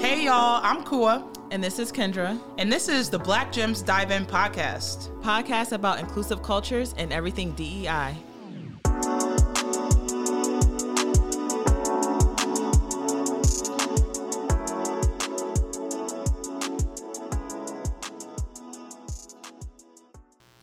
Hey y'all, I'm Kua, And this is Kendra, and this is the Black Gems Dive In podcast. podcast about inclusive cultures and everything E DEI.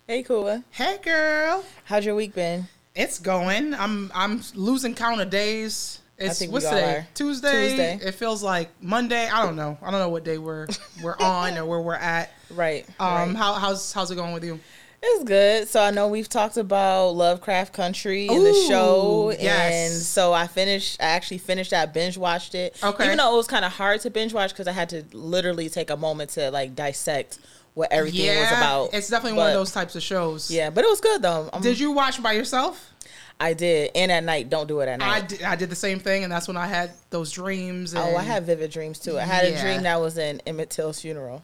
Hey, Kua. Hey girl, How's your week been? it's going. I'm I'm losing count of days. It's what's today? Tuesday. Tuesday. It feels like Monday. I don't know. I don't know what day we're we're on or where we're at. Right. Um, right. how how's how's it going with you? It's good. So I know we've talked about Lovecraft Country in the show, yes. and so I finished. I actually finished that, binge watched it. Okay. Even though it was kind of hard to binge watch because I had to literally take a moment to like dissect what everything yeah, was about. it's definitely one of those types of shows. Yeah, but it was good though. Um, Did you watch by yourself? I did, and at night. Don't do it at I night. did, I did the same thing, and that's when I had those dreams. And, Oh, I had vivid dreams too. I had Yeah. a dream that was in Emmett Till's funeral,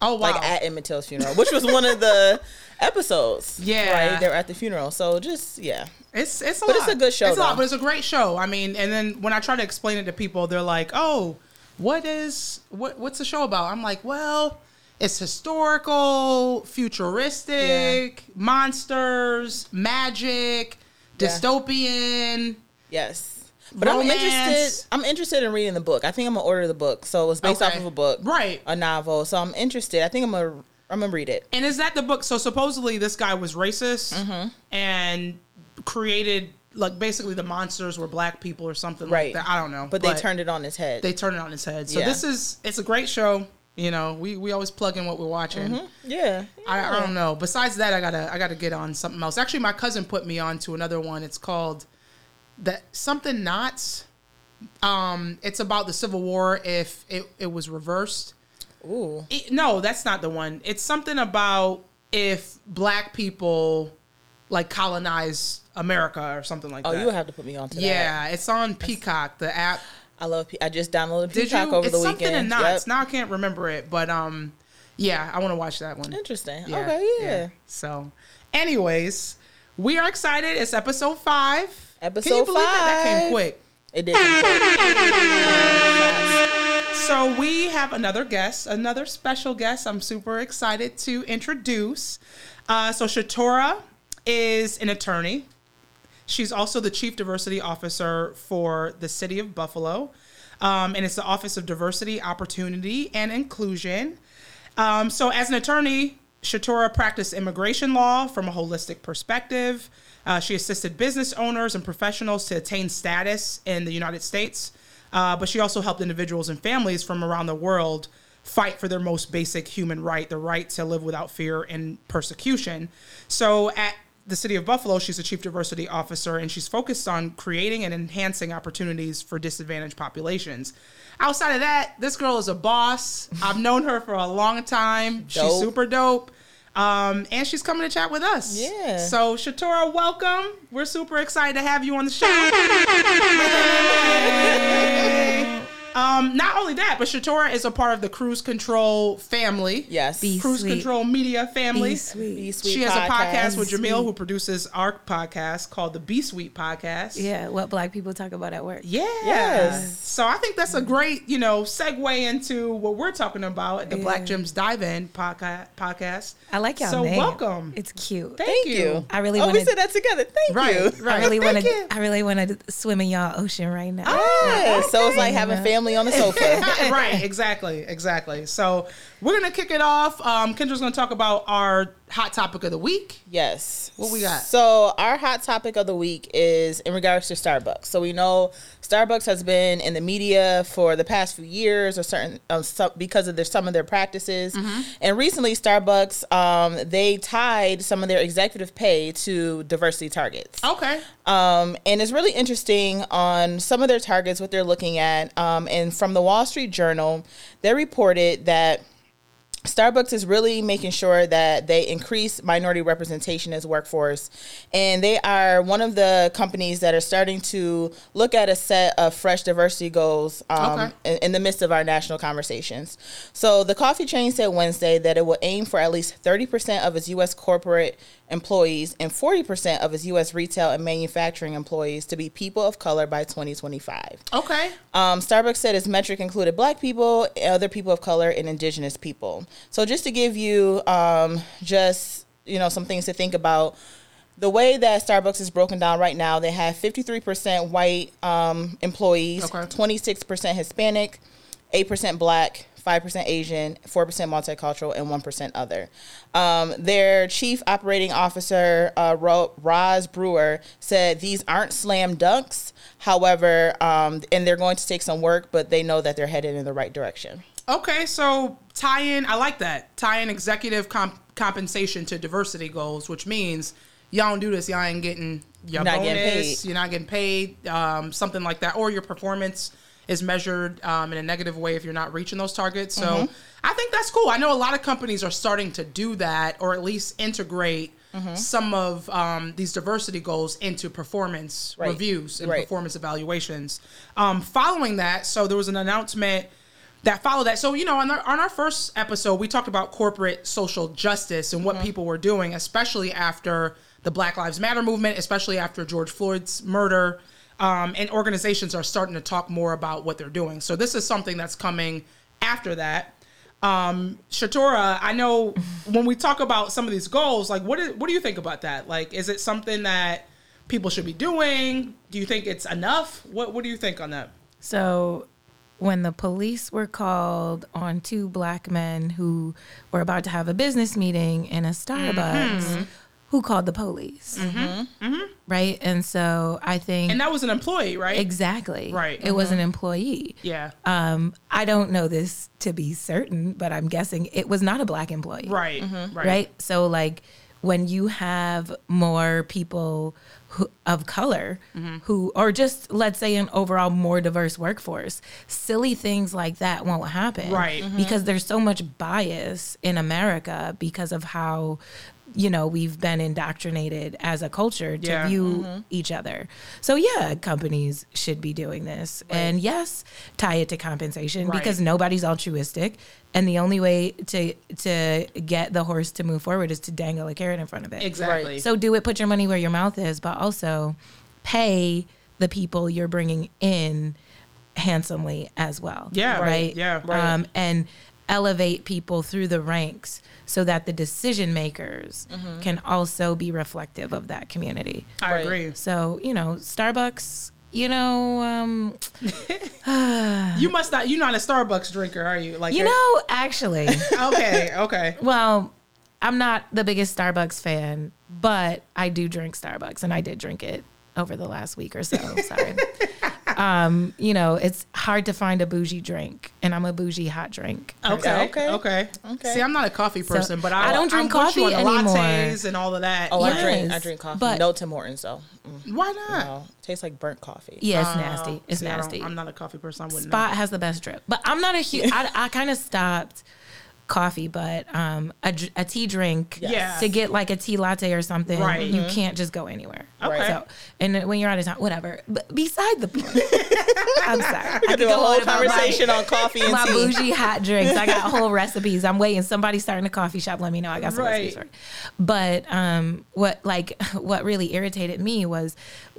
Oh wow. like at Emmett Till's funeral, which was one of the episodes. Yeah. right. They were at the funeral, so just yeah. It's it's a But lot. it's a good show, It's a lot, but it's a great show. I mean, and then when I try to explain it to people, they're like, "Oh, what is what? What's the show about?" I'm like, "Well, it's historical, futuristic, monsters, magic, Yeah. Dystopian." Yes. But I'm interested. I'm interested in reading the book. I think I'm gonna order the book. So it's based off of a book, Right. A novel. So I'm interested. I think I'm gonna I'm gonna read it. And is that the book? So supposedly this guy was racist Mm-hmm. and created like basically the monsters were black people or something Right. like that. I don't know, But, they turned it on his head. they turned it on his head. So Yeah. this is it's a great show. You know, we we always plug in what we're watching. Mm-hmm. yeah. I, I don't know. Besides that, I gotta I gotta get on something else. Actually, my cousin put me on to another one. It's called that something knots. Um, it's about the Civil War if it, it was reversed. Ooh. It- no, that's not the one. It's something about if black people like colonize America or something like Oh, that. Oh, you have to put me on to that. yeah, it's on Peacock, the app. I love. Pe- I just downloaded Did Peacock you? over it's the something weekend. in knots. Yep. Now I can't remember it, but um, yeah, I want to watch that one. Interesting. Yeah, okay. Yeah. So, anyways, we are excited. It's episode five. Can you Episode believe that? That came quick. It did. So we have another guest, another special guest. I'm super excited to introduce. Uh, so Shatorah is an attorney. She's also the chief diversity officer for the city of Buffalo, um, and it's the Office of Diversity, Opportunity, and Inclusion. Um, so, as an attorney, Shatorah practiced immigration law from a holistic perspective. Uh, she assisted business owners and professionals to attain status in the United States, uh, but she also helped individuals and families from around the world fight for their most basic human right, the right to live without fear and persecution. So, at the city of Buffalo, she's a chief diversity officer, and she's focused on creating and enhancing opportunities for disadvantaged populations. Outside of that, this girl is a boss. I've known her for a long time. She's super dope. Um, and she's coming to chat with us. Yeah. So, Shatorah, welcome. We're super excited to have you on the show. um, not only that, but Shatorah is a part of the Cruise Control family. Yes. Be Cruise sweet. Control Media family. B Suite. B Suite She has a podcast with Jamil, sweet. who produces our podcast called the B Suite Podcast. Yeah, what black people talk about at work. Yeah. Yes. So I think that's a great, you know, segue into what we're talking about at the Black Yeah. Gems Dive In podca- podcast. I like y'all So name. welcome. It's cute. Thank, Thank you. you. I really oh, we said that together. Thank Right, you. right. I really want Thank you. to. I really want to swim in y'all ocean right now. Yeah, so it's like having family on the sofa. right, exactly, exactly. So we're gonna kick it off. Um, Kendra's gonna talk about our hot topic of the week. Yes. What we got? So our hot topic of the week is in regards to Starbucks. So we know Starbucks has been in the media for the past few years, or certain um, some, because of their some of their practices. Mm-hmm. And recently, Starbucks um, they tied some of their executive pay to diversity targets. Okay. Um, and it's really interesting on some of their targets, what they're looking at. Um, and from the Wall Street Journal, they reported that Starbucks is really making sure that they increase minority representation as workforce, and they are one of the companies that are starting to look at a set of fresh diversity goals um, Okay. in, in the midst of our national conversations. So the coffee chain said Wednesday that it will aim for at least thirty percent of its U.S. corporate employees and 40% of its U.S. retail and manufacturing employees to be people of color by 2025. Okay. Um, Starbucks said its metric included black people, other people of color, and indigenous people. So just to give you um, just you know some things to think about, the way that Starbucks is broken down right now, they have 53% white um, employees, Okay. 26% Hispanic, 8% black, 5% Asian, 4% multicultural, and 1% other. Um, their chief operating officer, uh, Ro- Roz Brewer, said these aren't slam dunks. However, um, and they're going to take some work, but they know that they're headed in the right direction. Okay, so tie in, I like that. Tie in executive comp- compensation to diversity goals, which means y'all don't do this, y'all ain't getting your Not bonus, getting paid. you're not getting paid, um, something like that, or your performance is measured um, in a negative way if you're not reaching those targets. So Mm-hmm. I think that's cool. I know a lot of companies are starting to do that, or at least integrate Mm-hmm. some of um, these diversity goals into performance Right. reviews and Right. performance evaluations. Um, following that, so there was an announcement that followed that. So, you know, on our, on our first episode, we talked about corporate social justice and what people were doing, especially after the Black Lives Matter movement, especially after George Floyd's murder. Um, and organizations are starting to talk more about what they're doing. So, this is something that's coming after that. Um, Shatorah, I know when we talk about some of these goals, like what is, what do you think about that? Like, is it something that people should be doing? Do you think it's enough? What What do you think on that? So, when the police were called on two black men who were about to have a business meeting in a Starbucks, Mm-hmm. Who called the police? Right? And so I think. And that was an employee, right? exactly. Right. It was an employee. yeah. Um, I don't know this to be certain, but I'm guessing it was not a black employee. right. Right. Mm-hmm. right? So like when you have more people who, of color Mm-hmm. who, or just let's say an overall more diverse workforce, silly things like that won't happen, Right. Because there's so much bias in America because of how. You know, we've been indoctrinated as a culture to Yeah. view each other. So, yeah, companies should be doing this. And yes, tie it to compensation Right. because nobody's altruistic and the only way to to get the horse to move forward is to dangle a carrot in front of it Exactly. so do it put your money where your mouth is but also pay the people you're bringing in handsomely as well Yeah, right yeah. Right. um, and elevate people through the ranks so that the decision makers Mm-hmm. can also be reflective of that community I Right. agree. so you know starbucks you know um, You must not. You're not a Starbucks drinker, are you? Like you know actually Okay. Okay. Well, I'm not the biggest Starbucks fan, but I do drink Starbucks, and I did drink it over the last week or so. Sorry. um, you know, it's hard to find a bougie drink, and I'm a bougie hot drink. Okay. Okay. Okay. Okay. See, I'm not a coffee person, but I, I don't drink I'm with you coffee on the anymore. Lattes and all of that. Oh, I drink. I drink coffee. but- no Tim Hortons though. Mm, Why not? no, tastes like burnt coffee. Yeah, it's Oh, nasty. It's see, nasty. I'm not a coffee person. I wouldn't. Spot has the best drip, but I'm not a huge. I, I kind of stopped coffee, but um, a, a tea drink. Yeah. To get like a tea latte or something, Right. you can't just go anywhere. Okay. So, and when you're out of town, whatever. But beside the point, I'm sorry. I I could do a whole on about my- conversation on coffee and my tea. bougie hot drinks. I got whole recipes. I'm waiting. Somebody starting a coffee shop. Let me know. I got some Right. recipes. But um, what like what really irritated me was,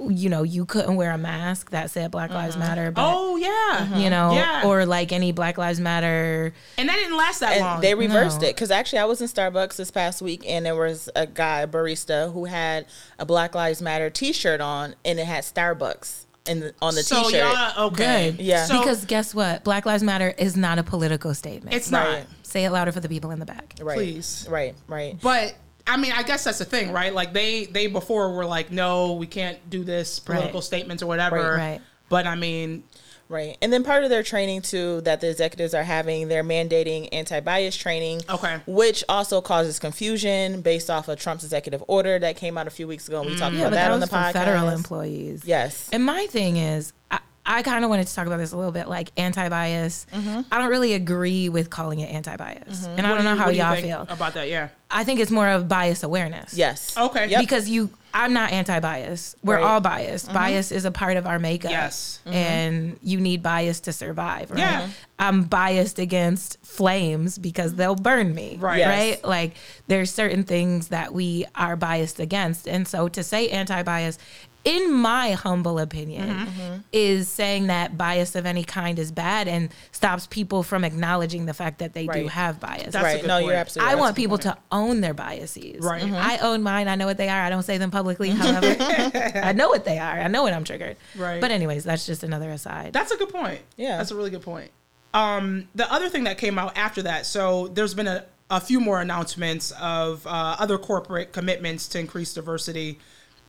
you know, you couldn't wear a mask that said Black Lives Matter. But, Oh yeah. you know, Yeah. or like any Black Lives Matter. And that didn't last that long. And they reversed No. it because actually I was in Starbucks this past week and there was a guy, a barista, who had a Black Lives Matter T-shirt on and it had Starbucks in the, on the so T-shirt. y'all okay? Good. Yeah. So because guess what? Black Lives Matter is not a political statement. it's not. Right. Say it louder for the people in the back. right, Please. right, right. But I mean, I guess that's the thing, right? Like they they before were like, no, we can't do this political Right. statements or whatever. Right, right. But I mean, Right. And then part of their training too that the executives are having, they're mandating anti-bias training. Okay. Which also causes confusion based off of Trump's executive order that came out a few weeks ago. And we talked mm. Yeah, about but that, that on the podcast. federal employees. Yes. And my thing is, I, I kind of wanted to talk about this a little bit, like anti-bias. Mm-hmm. I don't really agree with calling it anti-bias, mm-hmm. and I don't do know how do you y'all feel. about that. Yeah. I think it's more of bias awareness. Yes. Okay. Yep. Because you, I'm not anti-bias. We're Right. all biased. Mm-hmm. Bias is a part of our makeup. Yes. Mm-hmm. and you need bias to survive. Right? Yeah. I'm biased against flames because they'll burn me. Right. Yes. Right. Like there's certain things that we are biased against, and so to say anti-bias. In my humble opinion, Mm-hmm. is saying that bias of any kind is bad and stops people from acknowledging the fact that they do have bias. That's a right. good No, point. you're absolutely I right. want people to own their biases. Right. Mhm. I own mine. I know what they are. I don't say them publicly. However, I know what they are. I know when I'm triggered. Right. But anyways, that's just another aside. That's a good point. Yeah. That's a really good point. Um, the other thing that came out after that, so there's been a, a few more announcements of uh, other corporate commitments to increase diversity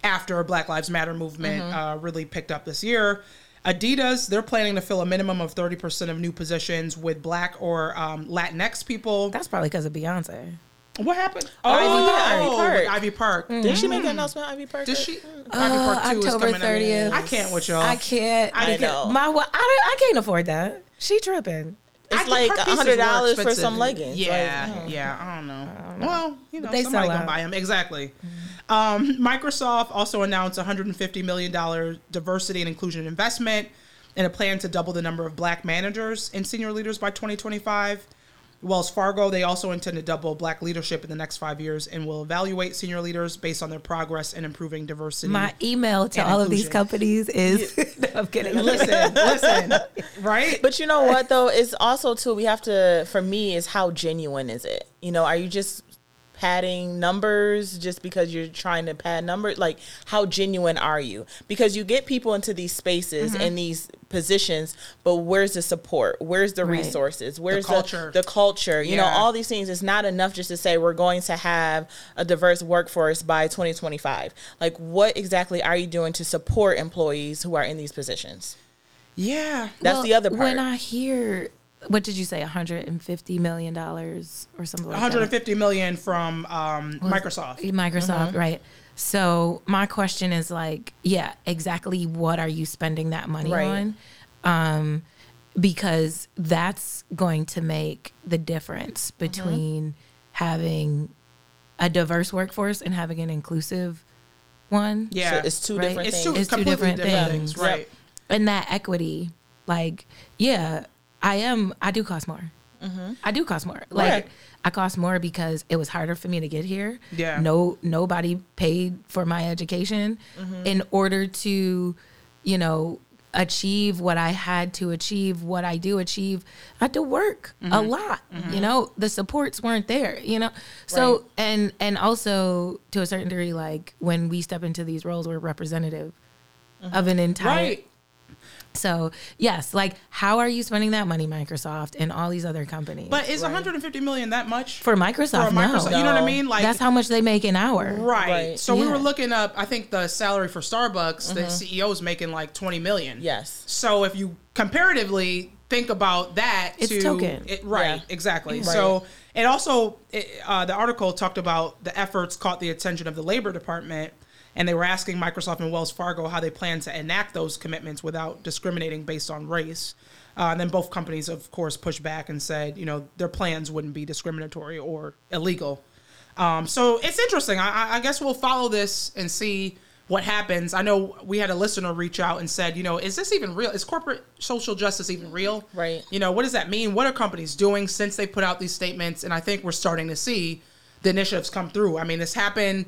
after Black Lives Matter movement uh, really picked up this year. Adidas, they're planning to fill a minimum of 30% of new positions with Black or um, Latinx people. That's probably because of Beyonce. what happened? Ivy Oh, Park. with Ivy Park. Did she make an announcement, Ivy Park? Did she? Uh, Ivy Park 2 is October coming out. 30th. I can't with y'all. I can't. I because know. My wa- I, don't- I can't afford that. She tripping. It's I- like a hundred dollars for some leggings. Yeah, Like, mm. yeah, I don't know. Well, you know, they somebody sell gonna out. buy them. Exactly. Um, Microsoft also announced 150 million dollar diversity and inclusion investment and a plan to double the number of black managers and senior leaders by 2025. Wells Fargo, they also intend to double black leadership in the next five years and will evaluate senior leaders based on their progress in improving diversity. My email to And all of these companies is. No, I'm kidding. listen, listen, right? But you know what though? It's also too we have to for me is how genuine is it? You know, are you just padding numbers just because you're trying to pad numbers? Like how genuine are you? Because you get people into these spaces Mm-hmm. and these positions, but where's the support? Where's the Right. resources? Where's the culture. The, culture. You know, all these things. It's not enough just to say we're going to have a diverse workforce by 2025. Like what exactly are you doing to support employees who are in these positions? yeah. That's Well, the other part. When I hear, what did you say, 150 million dollars or something like that? 150 million from um, Microsoft. Microsoft, right? So my question is like, yeah, exactly what are you spending that money Right. on? Um, because that's going to make the difference Mm-hmm. between having a diverse workforce and having an inclusive one. Yeah, So it's two Right. different it's things. two It's two different different, things, things. right? and that equity like yeah i am i do cost more. Mm-hmm. I do cost more. Like Right. i cost more because it was harder for me to get here. Yeah. no nobody paid for my education mm-hmm. in order to you know achieve what i had to achieve what i do achieve. I had to work a mm-hmm. lot you know? The supports weren't there you know? So Right. and and also to a certain degree like when we step into these roles we're representative of an entire Right. So yes, like how are you spending that money, Microsoft and all these other companies? But is 150 million that much for Microsoft, for Microsoft? no. You know what I mean? Like That's how much they make an hour. Right. Right. So we were looking up. I think the salary for Starbucks, the CEO is making like 20 million. Yes. So if you comparatively think about that, It's to, token. It, right. Yeah. Exactly. Right. So it also it, uh, the article talked about the efforts caught the attention of the Labor Department. And they were asking Microsoft and Wells Fargo how they plan to enact those commitments without discriminating based on race. Uh, and then both companies, of course, pushed back and said, you know, their plans wouldn't be discriminatory or illegal. Um, so it's interesting. I, I- I guess we'll follow this and see what happens. I know we had a listener reach out and said, you know, is this even real? Is corporate social justice even real? Right. You know, what does that mean? What are companies doing since they put out these statements? And I think we're starting to see the initiatives come through. I mean, this happened.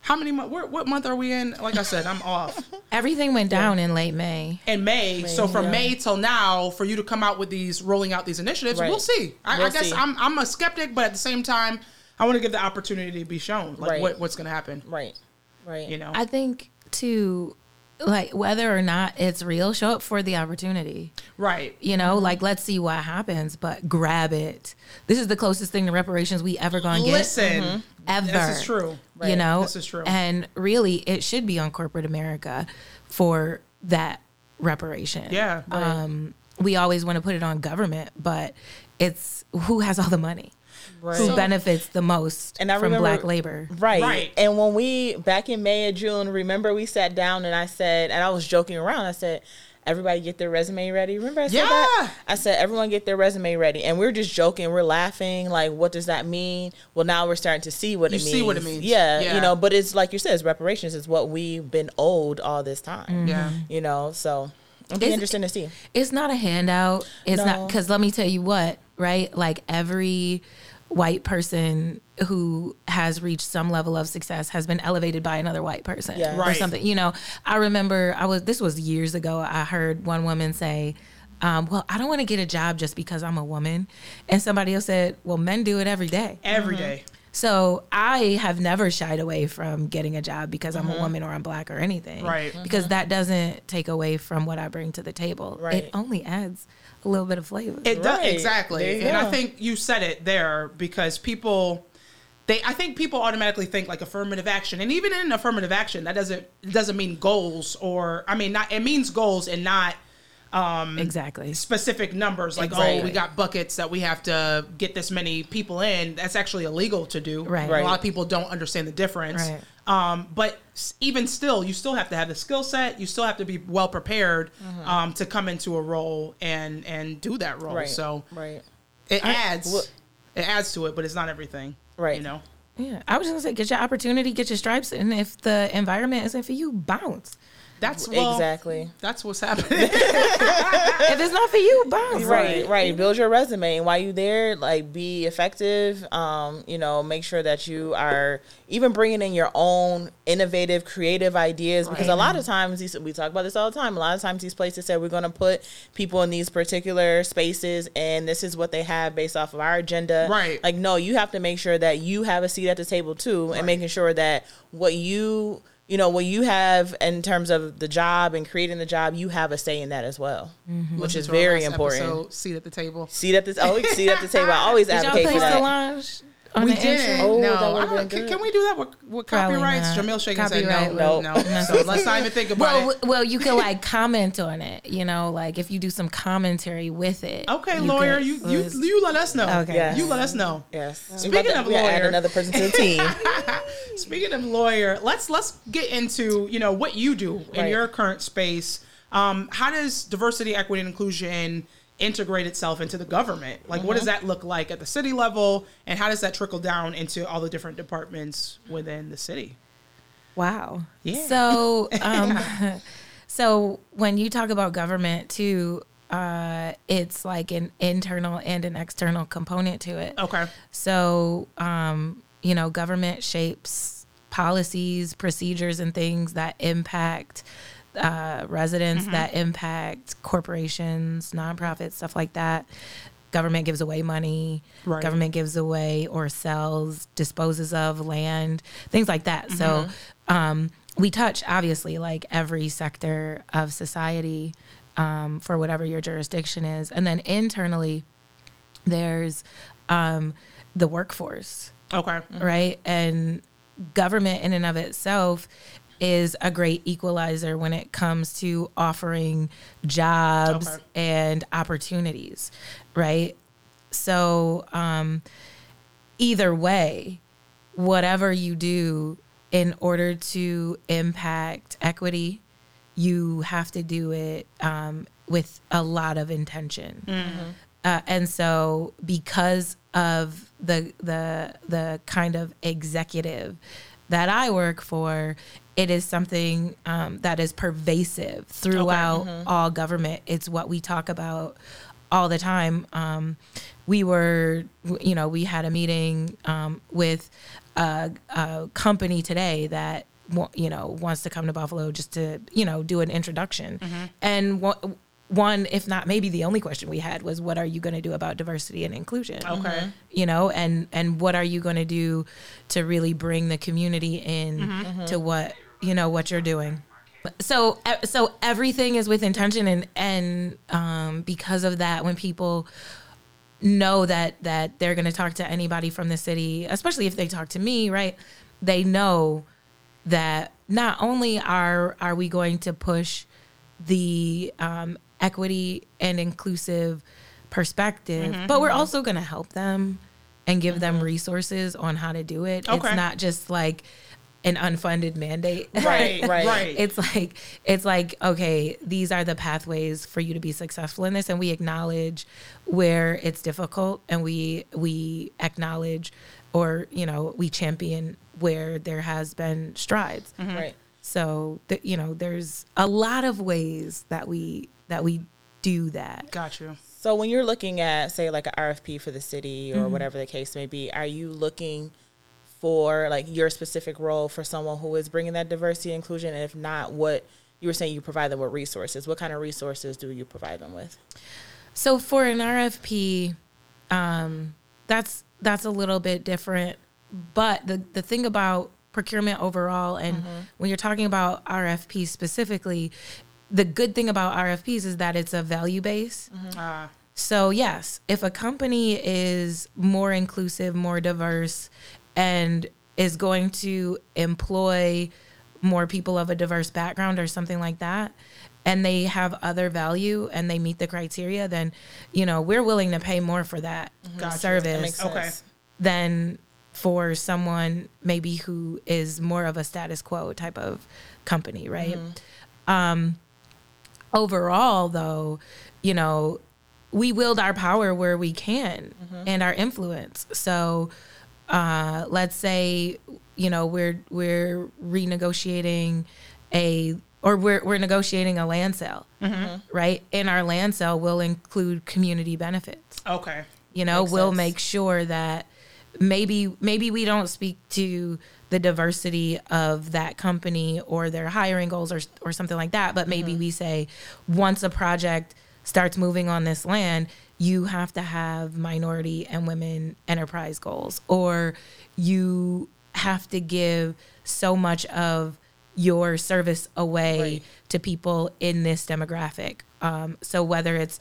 How many months? What month are we in? Like I said, I'm off. Everything went down in late May. In May, so from yeah. May till now, for you to come out with these, rolling out these initiatives, Right. we'll see. I, I We'll guess see. I'm I'm a skeptic, but at the same time, I want to give the opportunity to be shown, like Right. what, what's going to happen. Right. Right. You know, I think to like whether or not it's real, show up for the opportunity. right? You know, like let's see what happens, but grab it. This is the closest thing to reparations we ever gonna get. Listen, ever. this is true. You know, This is true. And really, it should be on corporate America for that reparation. Yeah, right. Um, we always want to put it on government, but it's who has all the money, Right. who benefits the most And I from remember- black labor. Right. Right. And when we back in May or June, remember we sat down and I said, and I was joking around. I said, everybody get their resume ready. Remember I said Yeah. that? I said everyone get their resume ready, and we're just joking, we're laughing, like what does that mean? Well, now we're starting to see what You it means. see what it means. Yeah, Yeah. you know, but it's like you said, it's reparations. It's what we've been owed all this time. Mm-hmm. Yeah. you know, so it'll be It's- interesting to see. It's not a handout. It's not because let me tell you what, right? Like every white person who has reached some level of success has been elevated by another white person Yeah. or something. You know, I remember I was this was years ago. I heard one woman say. Um, well, I don't want to get a job just because I'm a woman. And somebody else said, well, men do it every day. Every day. So I have never shied away from getting a job because I'm a mm-hmm. woman or I'm black or anything. Right. Because mm-hmm. that doesn't take away from what I bring to the table. Right. It only adds a little bit of flavor. It does Right. Exactly, you and I think you said it there because people, they I think people automatically think like affirmative action, and even in affirmative action, that doesn't it doesn't mean goals or I mean not it means goals and not exactly. specific numbers like oh we got buckets that we have to get this many people in. That's actually illegal to do. Right. A lot of people don't understand the difference. Right. Um, but even still, you still have to have the skill set. You still have to be well prepared um, to come into a role and and do that role. Right. So right. it adds Look- it adds to it, but it's not everything. Right. You know. Yeah. I was just gonna say, get your opportunity, get your stripes, and if the environment isn't for you, bounce. That's well, exactly. That's what's happening. if it's not for you, bounce. Right, right. Build your resume. And while you there, like be effective. Um, you know, make sure that you are even bringing in your own innovative, creative ideas. Because a lot of times, these, we talk about this all the time. A lot of times, these places say we're going to put people in these particular spaces, and this is what they have based off of our agenda. Right. Like, no, you have to make sure that you have a seat at the table too, and making sure that what you you know what you have in terms of the job and creating the job, you have a say in that as well, mm-hmm. which is very important. episode, seat at the table. Seat at this. Oh, seat at the table. I always Did y'all advocate play for that. Solange on We did. intro? Oh, no, that I can, can we do that with, with copyrights? not. Jamil shaking his head Copyright, no, no. no. So let's not even think about Well, it. well, you could like comment on it. You know, like if you do some commentary with it. Okay, you lawyer, could- you you you let us know. Okay. Yes. You let us know. Yes. Speaking of we gotta add lawyer- another person to the team. Speaking of lawyer, let's let's get into you know what you do in Right. your current space. Um, how does diversity, equity, and inclusion integrate itself into the government? Like, what does Mm-hmm. that look like at the city level, and how does that trickle down into all the different departments within the city? Wow. Yeah. So, um, so when you talk about government too, uh, it's like an internal and an external component to it. Okay. So, um, you know, government shapes policies, procedures, and things that impact uh, residents, that impact corporations, nonprofits, stuff like that. Government gives away money. Right. Government gives away or sells, disposes of land, things like that. So, um, we touch obviously like every sector of society um, for whatever your jurisdiction is, and then internally, there's um, the workforce Okay. right? And government in and of itself is a great equalizer when it comes to offering jobs Okay. and opportunities, right? So, um, either way, whatever you do in order to impact equity, you have to do it um, with a lot of intention. Uh, and so, because of the the the kind of executive that I work for, it is something um, that is pervasive throughout all government. It's what we talk about all the time. Um, we were, you know, we had a meeting um, with a, a company today that you know wants to come to Buffalo just to you know do an introduction, and wa- one, if not maybe the only question we had was, "What are you going to do about diversity and inclusion?" Okay. you know and and what are you going to do to really bring the community in to what you know what you're doing so so everything is with intention and and um because of that when people know that that they're going to talk to anybody from the city especially if they talk to me right they know that not only are are we going to push the um, equity and inclusive perspective, but we're also going to help them and give them resources on how to do it. Okay. It's not just like an unfunded mandate. Right, Right. right. it's like it's like okay these are the pathways for you to be successful in this and we acknowledge where it's difficult and we we acknowledge or you know we champion where there has been strides Right. so th- you know there's a lot of ways that we that we do that Got you. So when you're looking at, say, like an RFP for the city Mm-hmm. or whatever the case may be, are you looking for like your specific role for someone who is bringing that diversity and inclusion? And if not, what you were saying you provide them with resources. What kind of resources do you provide them with? So for an RFP, um, that's that's a little bit different. But the the thing about procurement overall, and when you're talking about RFPs specifically, the good thing about RFPs is that it's a value base. Uh, So yes, if a company is more inclusive, more diverse, and is going to employ more people of a diverse background or something like that, and they have other value and they meet the criteria, then you know we're willing to pay more for that mm-hmm. Gotcha. service That makes Okay. sense. than for someone maybe who is more of a status quo type of company, right? Mm-hmm. Um, overall, though, you know, we wield our power where we can mm-hmm. and our influence. So, uh, let's say, you know, we're we're renegotiating a or we're we're negotiating a land sale, right? And our land sale will include community benefits okay. you know Makes we'll sense. make sure that maybe maybe we don't speak to the diversity of that company or their hiring goals or or something like that but maybe Mm-hmm. we say once a project starts moving on this land you have to have minority and women enterprise goals or you have to give so much of your service away Right. to people in this demographic. Um, so whether it's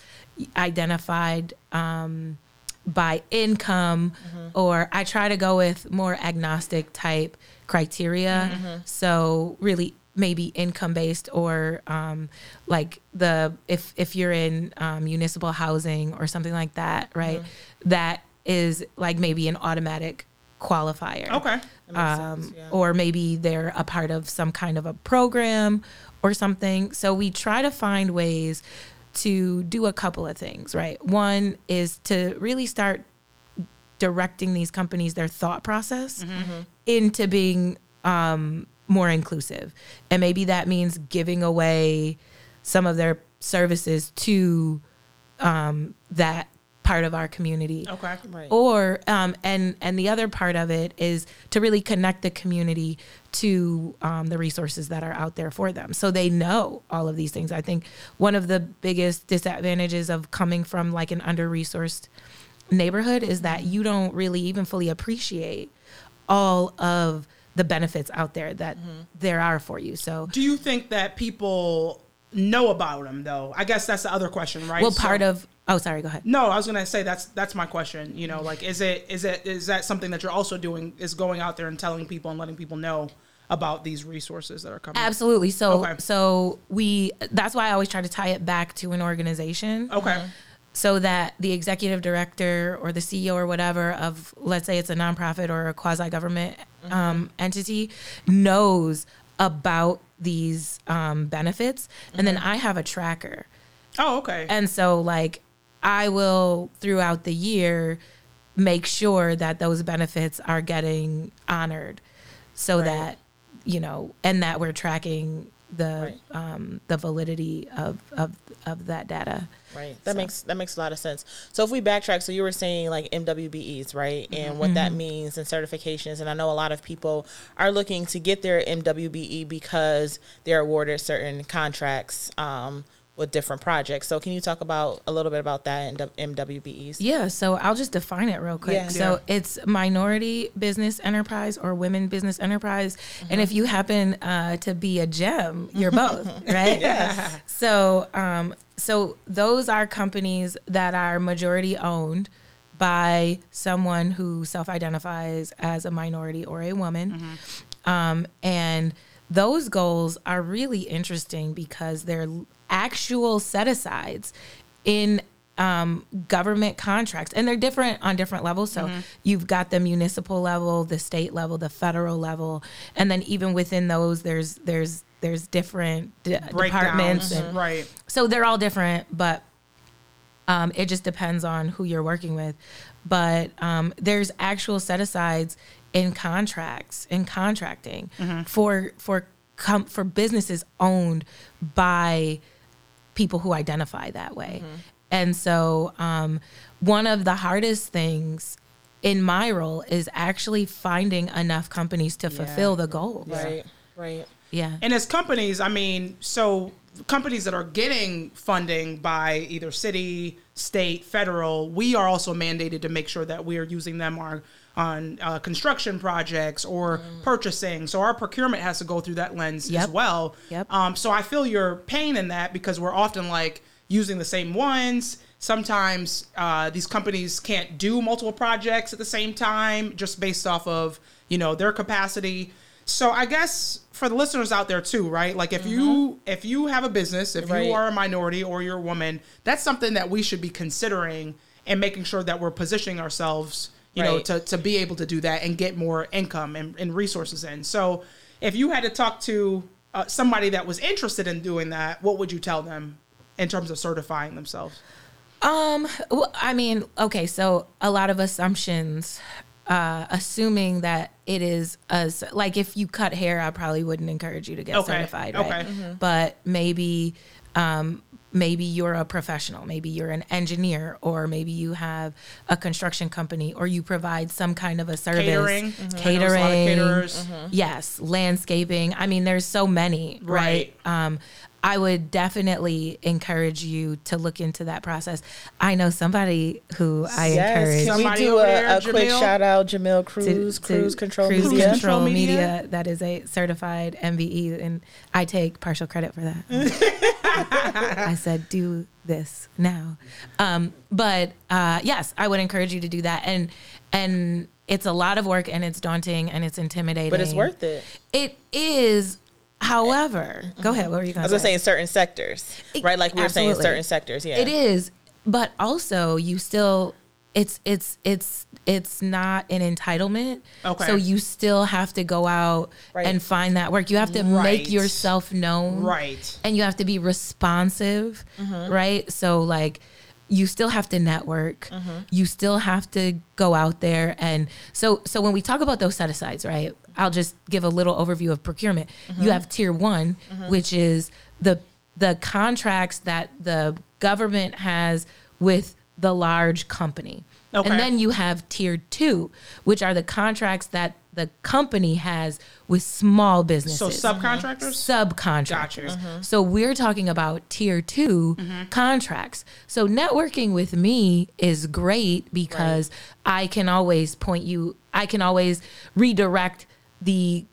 identified um, by income or I try to go with more agnostic type criteria. So really maybe income based or um, like the if if you're in um, municipal housing or something like that, right? That is like maybe an automatic qualifier Okay. Um, yeah. or maybe they're a part of some kind of a program or something. So we try to find ways to do a couple of things, right? One is to really start directing these companies their thought process into being um, more inclusive. And maybe that means giving away some of their services to um, that part of our community Okay. Right. or um, and and the other part of it is to really connect the community to um, the resources that are out there for them so they know all of these things i think one of the biggest disadvantages of coming from like an under resourced neighborhood is that you don't really even fully appreciate all of the benefits out there that mm-hmm. there are for you so Do you think that people know about them though? I guess that's the other question, right? well So- part of oh sorry go ahead No, I was gonna say that's that's my question. You know, like is it is it is that something that you're also doing is going out there and telling people and letting people know about these resources that are coming? absolutely so Okay. so we that's why i always try to tie it back to an organization Okay. Mm-hmm. so that the executive director or the CEO or whatever of, let's say it's a nonprofit or a quasi government um, entity, knows about these um, benefits. And then I have a tracker. Oh, okay. And so, like, I will throughout the year make sure that those benefits are getting honored so Right. that, you know, and that we're tracking the Right. um, the validity of, of of that data. Right. That So- makes that makes a lot of sense. So if we backtrack, so you were saying like MWBEs, right? And what that means and certifications. And I know a lot of people are looking to get their MWBE because they're awarded certain contracts um, with different projects. So can you talk about a little bit about that and MWBEs? Yeah, so I'll just define it real quick. Yeah. So it's minority business enterprise or women business enterprise. And if you happen uh, to be a gem, you're both, right? Yes. So, um, so those are companies that are majority owned by someone who self-identifies as a minority or a woman. Um, and those goals are really interesting because they're actual set asides in um, government contracts, and they're different on different levels. So Mm-hmm. you've got the municipal level, the state level, the federal level, and then even within those, there's there's there's different d- departments, and right? so they're all different, but um, it just depends on who you're working with. But um, there's actual set asides in contracts in contracting for for com- for businesses owned by people who identify that way. And so, um, one of the hardest things in my role is actually finding enough companies to fulfill the goals. Right. Right. Yeah. And as companies, I mean, so companies that are getting funding by either city, state, federal, we are also mandated to make sure that we are using them on on uh, construction projects or purchasing. So our procurement has to go through that lens as well. Yep. Um, so I feel your pain in that because we're often like using the same ones. Sometimes uh, these companies can't do multiple projects at the same time just based off of you know their capacity. So I guess for the listeners out there too, right? Like if you if you have a business, if Right. you are a minority or you're a woman, that's something that we should be considering and making sure that we're positioning ourselves, you know, to, to be able to do that and get more income and, and resources in. So if you had to talk to uh, somebody that was interested in doing that, what would you tell them in terms of certifying themselves? Um, well, I mean, okay, so a lot of assumptions, uh, assuming that it is as like if you cut hair, I probably wouldn't encourage you to get Okay, certified, right? okay. But maybe, um, maybe you're a professional, maybe you're an engineer, or maybe you have a construction company, or you provide some kind of a service, Catering. Mhm. I know there's a catering, yes, landscaping. I mean, there's so many, right? Um, I would definitely encourage you to look into that process. I know somebody who I Yes. encourage Can we Somebody do a, there, a quick shout out, Jamil to- Cruz, to Cruise Control Cruise Media? Control Control Media. Media. That is a certified MBE, and I take partial credit for that. I said, do this now. Um, but uh, yes, I would encourage you to do that, and and it's a lot of work, and it's daunting, and it's intimidating, But it's worth it. It is. However, go ahead. What were you going I was to gonna say in certain sectors, right? Like we were saying, in certain sectors. Yeah, It is, but also you still it's it's it's it's not an entitlement. Okay. So you still have to go out Right. and find that work. You have to Right. make yourself known. Right. And you have to be responsive, mm-hmm. right? So like you still have to network. Mm-hmm. You still have to go out there and so so when we talk about those set asides, right? I'll just give a little overview of procurement. Mm-hmm. You have tier 1, which is the the contracts that the government has with the large company. Okay. And then you have tier 2, which are the contracts that the company has with small businesses So subcontractors? subcontractors. Gotcha. So we're talking about tier 2 Mm-hmm. contracts. So networking with me is great because I can always point you, I can always redirect the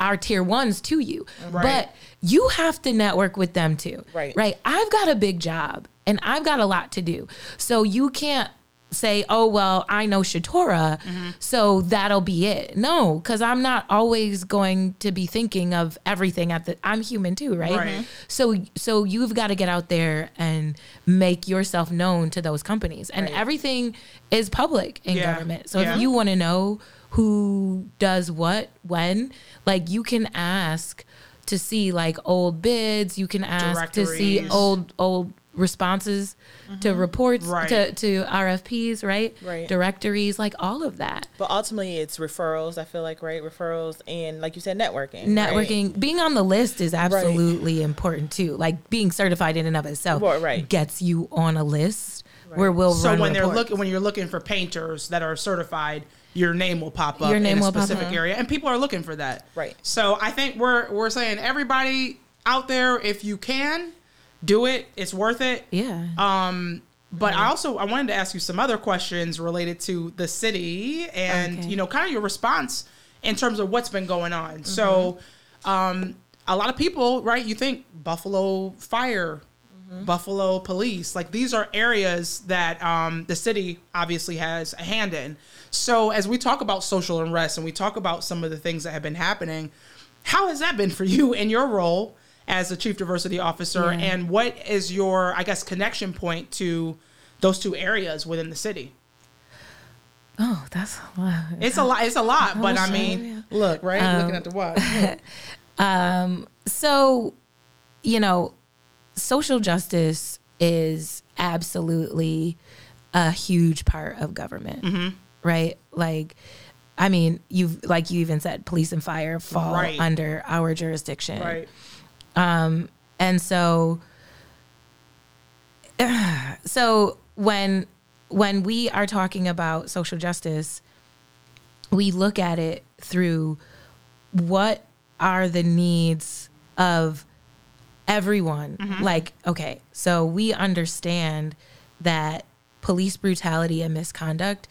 our tier ones to you. Right. But you have to network with them too. Right. Right. I've got a big job and I've got a lot to do. So you can't say, oh, well, I know Shatorah, Mm-hmm. so that'll be it. No, because I'm not always going to be thinking of everything at the, I'm human too, right? Right. So, so you've got to get out there and make yourself known to those companies. And Right. everything is public in Yeah. government. So Yeah. if you want to know who does what, when, like you can ask to see like old bids, you can ask to see old, old responses to mm-hmm. reports Right. to, to RFPs, right? Right. Directories, like all of that. But ultimately, it's referrals. I feel like right referrals and like you said, networking. right? Networking, being on the list is absolutely important too. Like being certified in and of itself Right, right. gets you on a list where we'll So run when they're looking, when you're looking for painters that are certified, your name will pop up Your name in a will pop specific up. area, and people are looking for that. Right. So I think we're we're saying everybody out there, if you can, do it. It's worth it. yeah. Um, but I also I wanted to ask you some other questions related to the city and Okay. you know kind of your response in terms of what's been going on. So, um, a lot of people, right? You think Buffalo Fire, Buffalo Police, like these are areas that um, the city obviously has a hand in. So as we talk about social unrest and we talk about some of the things that have been happening, how has that been for you in your role? As a chief diversity officer, Yeah. and what is your, I guess, connection point to those two areas within the city. Oh, that's a lot. It's a lot. It's a lot, but I mean, look, right? Looking at the um, watch. Look. Um, so you know social justice is absolutely a huge part of government mm-hmm. right like i mean you've like you even said police and fire fall Right. under our jurisdiction right. Um, and so so when when we are talking about social justice we look at it through what are the needs of everyone mm-hmm. like okay so we understand that police brutality and misconduct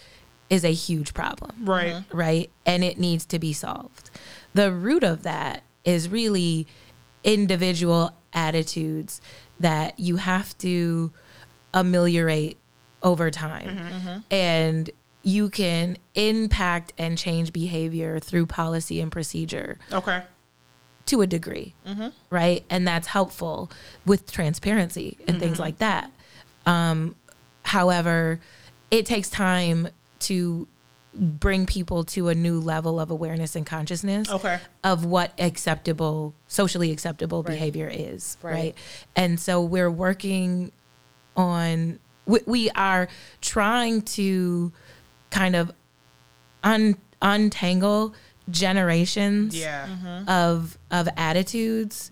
is a huge problem Right. right? And it needs to be solved. The root of that is really individual attitudes that you have to ameliorate over time. Mm-hmm, mm-hmm. And you can impact and change behavior through policy and procedure Okay. to a degree, mm-hmm. right? And that's helpful with transparency and things like that. Um, however, it takes time to bring people to a new level of awareness and consciousness Okay. of what acceptable, socially acceptable behavior is, right. Right. And so we're working on, we, we are trying to kind of un, untangle generations Yeah. of of attitudes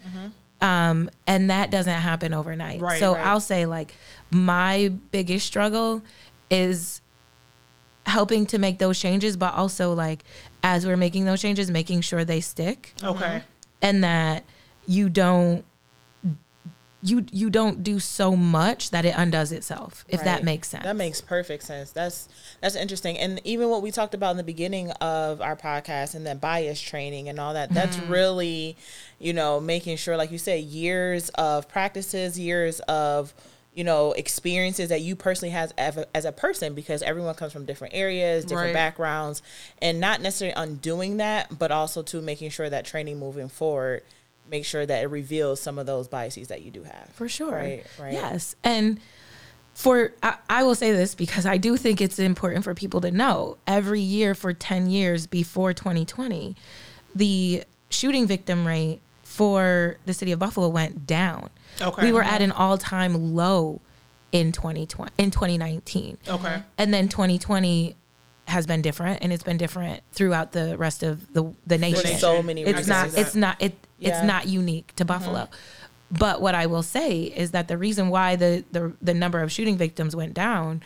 um and that doesn't happen overnight Right, so right. i'll say like my biggest struggle is helping to make those changes but also like as we're making those changes making sure they stick Okay. and that you don't you you don't do so much that it undoes itself if that makes sense That makes perfect sense. That's that's interesting. And even what we talked about in the beginning of our podcast and that bias training and all that, that's Mm-hmm. really, you know, making sure, like you said, years of practices, years of you know experiences that you personally has as a, as a person because everyone comes from different areas different Right. backgrounds and not necessarily undoing that but also to making sure that training moving forward make sure that it reveals some of those biases that you do have for sure. Right, right. Yes, and for I, I will say this because I do think it's important for people to know. Every year for ten years before 2020, the shooting victim rate for the city of Buffalo went down. Okay. we were at mm-hmm. an all-time low in 2020 in 2019. Okay. and then 2020 has been different and it's been different throughout the rest of the the nation so many it's not I can see it's not it Yeah. it's not unique to buffalo mm-hmm. but what i will say is that the reason why the the, the number of shooting victims went down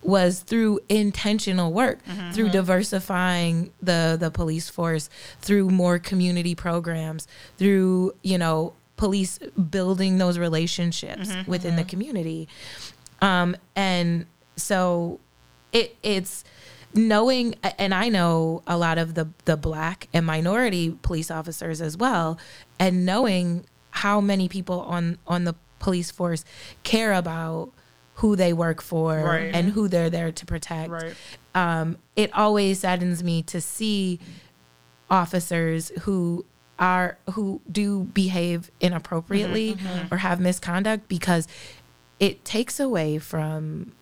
was through intentional work mm-hmm, through diversifying the the police force through more community programs through you know police building those relationships within the community um, and so it it's knowing and I know a lot of the the black and minority police officers as well and knowing how many people on on the police force care about who they work for Right. and who they're there to protect Right. um, it always saddens me to see officers who are who do behave inappropriately Mm-hmm, or have misconduct because it takes away from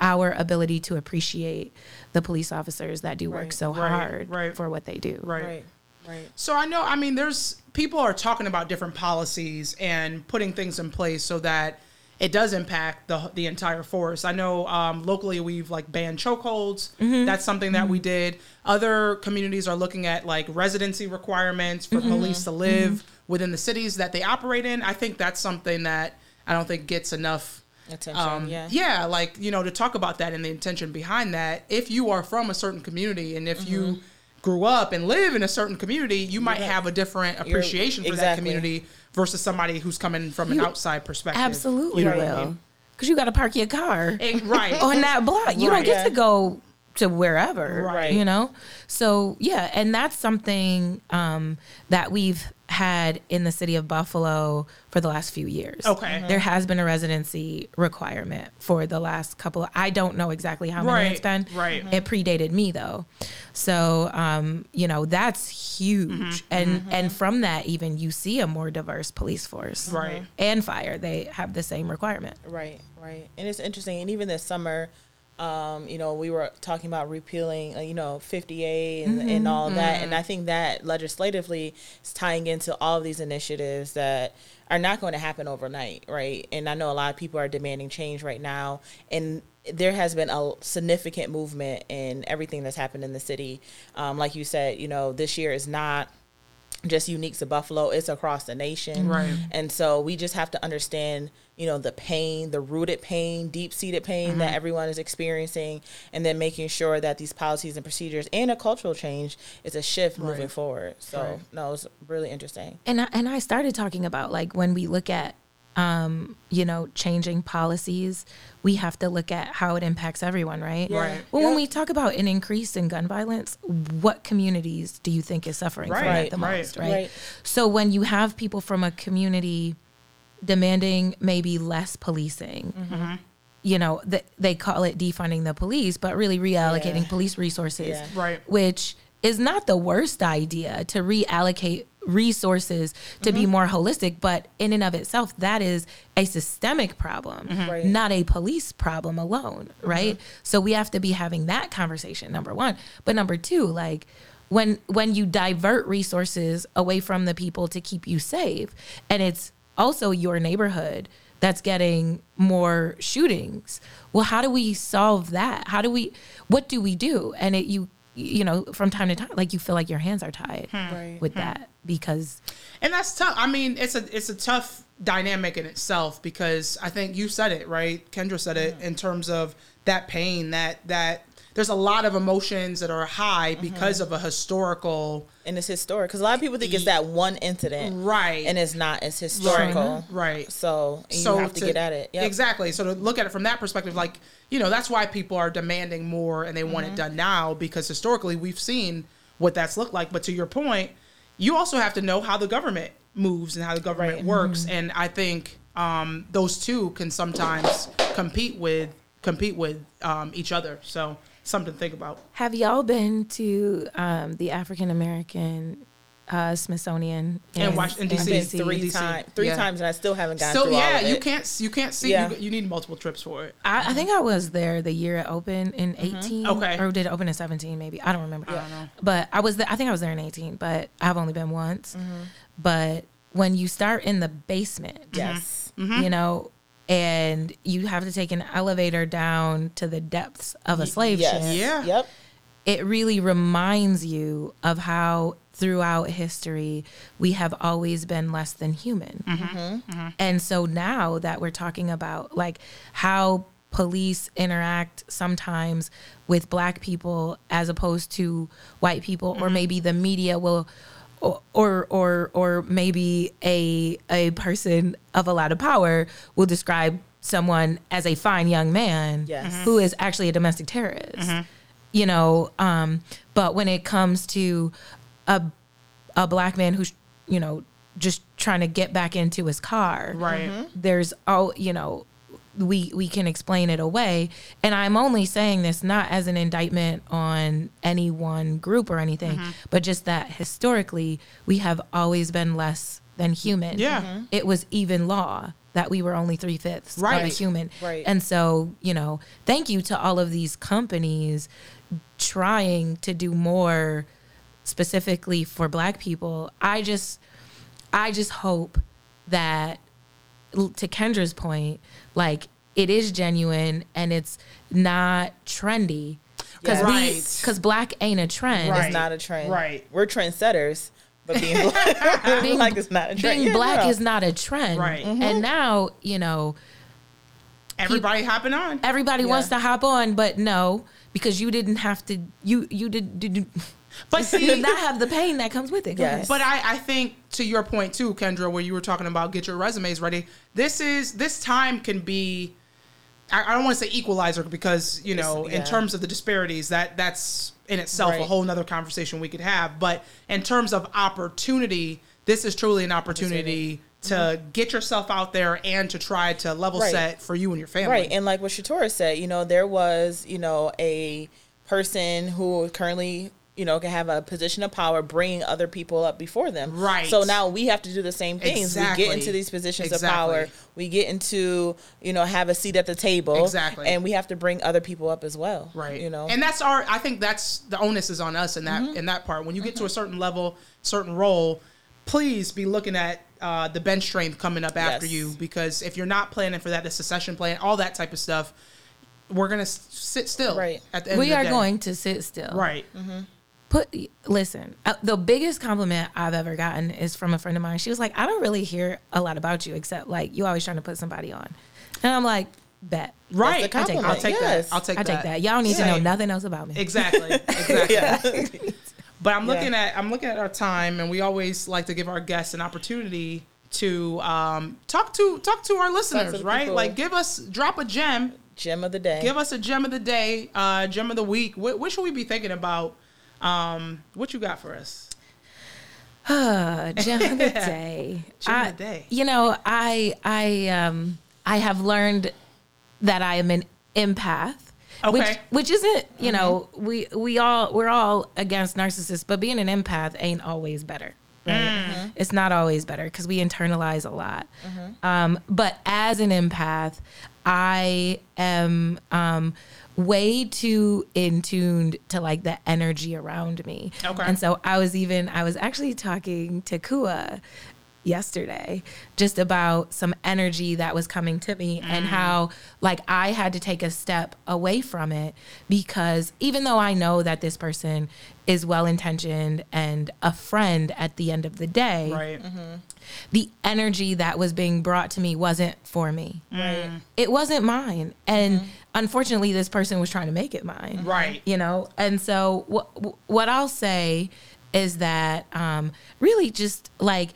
our ability to appreciate the police officers that do work so right, hard right. for what they do. Right. right right So I know, I mean, there's people are talking about different policies and putting things in place so that it does impact the the entire force. I know um, locally we've like banned chokeholds. That's something that we did. Other communities are looking at like residency requirements for police to live within the cities that they operate in. I think that's something that I don't think gets enough attention um, yeah like you know, to talk about that and the intention behind that. If you are from a certain community and if you grew up and live in a certain community, you might Mm-hmm. Yeah. have a different appreciation for that community versus somebody who's coming from an outside perspective. Absolutely You know what I mean? Because you got to park your car Eh, right. on that block. You Right. don't get to go to wherever. Right. You know? So, yeah. And that's something um, that we've had in the city of Buffalo for the last few years. Okay. There has been a residency requirement for the last couple. I don't know exactly how many Right, it's been. right. It predated me though. So, um, you know, that's huge. Mm-hmm, and and from that even you see a more diverse police force. Right. And fire, they have the same requirement. right Right. And it's interesting. And even this summer, um, you know, we were talking about repealing, uh, you know, 50A and, and all of that. And I think that legislatively is tying into all of these initiatives that are not going to happen overnight, right? And I know a lot of people are demanding change right now. And there has been a significant movement in everything that's happened in the city. Um, like you said, you know, this year is not just unique to Buffalo, it's across the nation. Right. And so we just have to understand, you know, the pain, the rooted pain, deep seated pain Mm-hmm. that everyone is experiencing, and then making sure that these policies and procedures and a cultural change is a shift moving forward. So, Right. no, it's really interesting. and I, and I started talking about like when we look at um, you know changing policies, we have to look at how it impacts everyone, right? Yeah. Right. Well, when we talk about an increase in gun violence, what communities do you think is suffering from Right, it the right, most, right? right. So when you have people from a community demanding maybe less policing, Mm-hmm. you know, th- they call it defunding the police, but really reallocating Yeah. police resources, Yeah. Right. which is not the worst idea to reallocate resources to Mm-hmm. be more holistic, but in and of itself, that is a systemic problem, Mm-hmm. Right. not a police problem alone, right? So we have to be having that conversation, number one. But number two, like, when when you divert resources away from the people to keep you safe and it's also your neighborhood that's getting more shootings well how do we solve that how do we what do we do and it you you know from time to time like you feel like your hands are tied hmm. Right. with hmm. that because and that's tough. I mean, it's a it's a tough dynamic in itself because I think you said it right. Kendra said it hmm. in terms of that pain that that there's a lot of emotions that are high because of a historical And it's historic because a lot of people think it's that one incident, right And it's not. It's historical, right. So you so have to, get at it. Yep. exactly. So to look at it from that perspective, like you know, that's why people are demanding more and they want Mm-hmm. it done now because historically we've seen what that's looked like. But to your point, you also have to know how the government moves and how the government Right. works, and I think um, those two can sometimes compete with compete with um, each other. So something to think about. have y'all been to um, the african american uh, smithsonian In Wash- in I've DC. been DC. three times, three Yeah. times, and I still haven't gotten So through all yeah, of you can't you can't see. Yeah. You, you need multiple trips for it. I, I think I was there the year it opened in 18. Okay. Or did it open in 17 maybe? I don't remember. I don't know. But I was there, I think I was there in 18, but I've only been once. But when you start in the basement, Yes. Mm-hmm. you know, and you have to take an elevator down to the depths of a slave Yes. ship, Yeah. Yep. it really reminds you of how throughout history we have always been less than human. Mm-hmm. Mm-hmm. Mm-hmm. And so now that we're talking about like how police interact sometimes with black people as opposed to white people or maybe the media will or or or, or maybe a a person of a lot of power will describe someone as a fine young man Yes. Mhm. who is actually a domestic terrorist you know um but when it comes to a a black man who's you know just trying to get back into his car Right. there's all you know we we can explain it away and i'm only saying this not as an indictment on any one group or anything but just that historically we have always been less than human Yeah. Mhm. it was even law that we were only three-fifths of a human Right. and so you know thank you to all of these companies trying to do more specifically for black people i just i just hope that to kendra's point like it is genuine and it's not trendy because Yeah. Right. because black ain't a trend Right. It's not a trend. Right. We're trendsetters, but being black, Being- like it's not a trend. being Yeah, black no. is not a trend Right. Mm-hmm. and now you know Everybody hopping on. everybody wants to hop on but no because you didn't have to you you did, did But see, did not have the pain that comes with it Yes. But I, I think to your point too, Kendra, where you were talking about get your resumes ready. This is this time can be. I, I don't want to say equalizer because you know, It's- in terms of the disparities, that that's in itself a whole nother conversation we could have. But in terms of opportunity, this is truly an opportunity to mm-hmm. get yourself out there and to try to level Right. set for you and your family. Right. And like what Shatorah said, you know, there was, you know, a person who currently you know, can have a position of power, bringing other people up before them. Right. So now we have to do the same things. We get into these positions Exactly. of power. We get into, you know, have a seat at the table. Exactly. And we have to bring other people up as well. right You know. and that's our i think that's the onus is on us in that Mm-hmm. in that part when you get to a certain level certain role please be looking at uh, the bench strength coming up after Yes. you because if you're not planning for that the succession plan all that type of stuff we're gonna sit still Right. at the end we of the are day. going to sit still. right Put listen. Uh, the biggest compliment I've ever gotten is from a friend of mine. She was like, "I don't really hear a lot about you except like you always trying to put somebody on," and I'm like, "Bet." right That's a I'll take, I'll take yes. that i'll take that. I that take that. Y'all need to know nothing else about me. exactly exactly yeah. But I'm looking Yeah. at I'm looking at our time, and we always like to give our guests an opportunity to um, talk to talk to our listeners, the right? people. Like, give us drop a gem, Gem of the day. give us a gem of the day, uh, gem of the week. What, what should we be thinking about? Um, what you got for us? Uh, the day. Of the day. You know, I I um I have learned that I am an empath. Which, Okay. which isn't, you know, we we all we're all against narcissists, but being an empath ain't always better. Right? It's not always better because we internalize a lot. Um, but as an empath, I am um, way too in tuned to like the energy around me. Okay. And so I was even I was actually talking to Kua yesterday just about some energy that was coming to me and mm. how like I had to take a step away from it because even though I know that this person is well intentioned and a friend at the end of the day Right. Mm-hmm. the energy that was being brought to me wasn't for me mm. Right. it wasn't mine and mm-hmm. Unfortunately this person was trying to make it mine. Right. you know? And so what what i'll say is that um really just like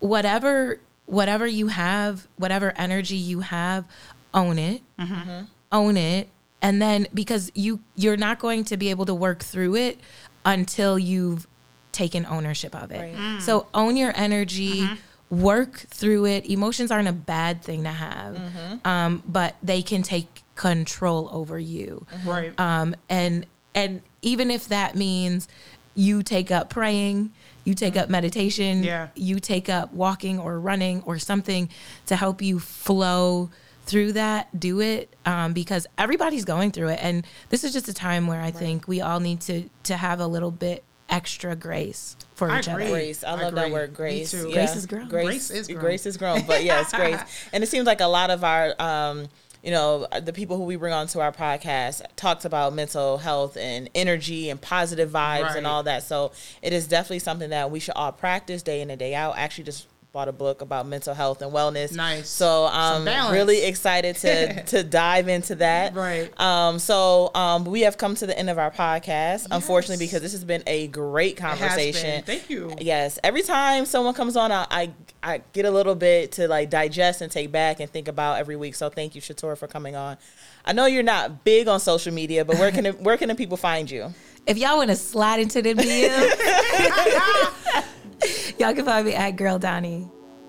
whatever whatever you have whatever energy you have own it. Own it. And then because you you're not going to be able to work through it until you've taken ownership of it. Right. so own your energy work through it. Emotions aren't a bad thing to have. Um, but they can take control over you Right. um, and and even if that means you take up praying you take up meditation Yeah. you take up walking or running or something to help you flow through that do it um, because everybody's going through it and this is just a time where i think we all need to to have a little bit extra grace for I each agree. other Grace. I I love that word, grace. Yeah. Grace is grown. Grace, Grace is grown. Grace is grown. But yes, grace. And it seems like a lot of our, um, you know, the people who we bring onto our podcast talked about mental health and energy and positive vibes Right. and all that. So it is definitely something that we should all practice day in and day out. Actually just bought a book about mental health and wellness. Nice. So I'm balance. really excited to to dive into that. Right. Um, so um, we have come to the end of our podcast, unfortunately, because this has been a great It has conversation. been. Thank you. Yes. Every time someone comes on, I, I I get a little bit to like digest and take back and think about every week. So thank you, Shatorah, for coming on. I know you're not big on social media, but where can where can the people find you? if y'all want to slide into the DM y'all can find me at girl donnie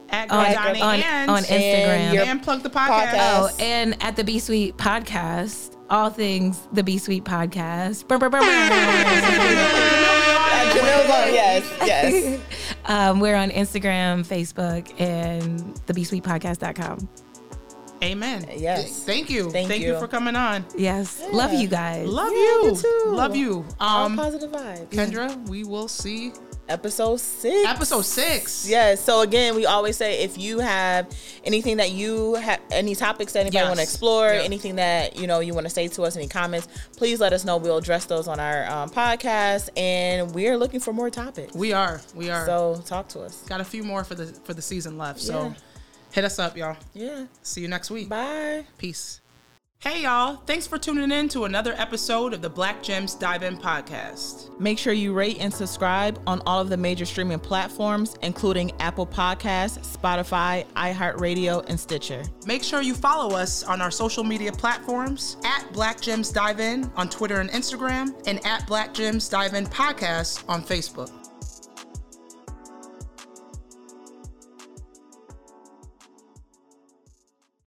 At on, Girl Donnie on, and, on Instagram. your and plug the podcast. podcast. Oh, and at the B Suite podcast, all things the B Suite podcast. Brr, brr, brr, brr. Yes. Yes. um, we're on Instagram, Facebook, and thebsuitepodcast.com. Amen. Yes. Thank you. Thank Thank, you. you. for coming on. Yes. Love you guys. Love Yeah, you. you too. Love you. All Um, positive vibes. Kendra, we will see Episode six. episode six. Yes. So again, we always say if you have anything that you have, any topics that anybody Yes. want to explore, Yeah. anything that you know you want to say to us, any comments, please let us know. We'll address those on our um, podcast, and we are looking for more topics. We are. We are. So talk to us. Got a few more for the for the season left. So Yeah. hit us up, y'all. Yeah. See you next week. Bye. Peace. Hey y'all, thanks for tuning in to another episode of the Black Gems Dive In podcast. Make sure you rate and subscribe on all of the major streaming platforms, including Apple Podcasts, Spotify, iHeartRadio, and Stitcher. Make sure you follow us on our social media platforms at Black Gems Dive In on Twitter and Instagram and at Black Gems Dive In Podcast on Facebook.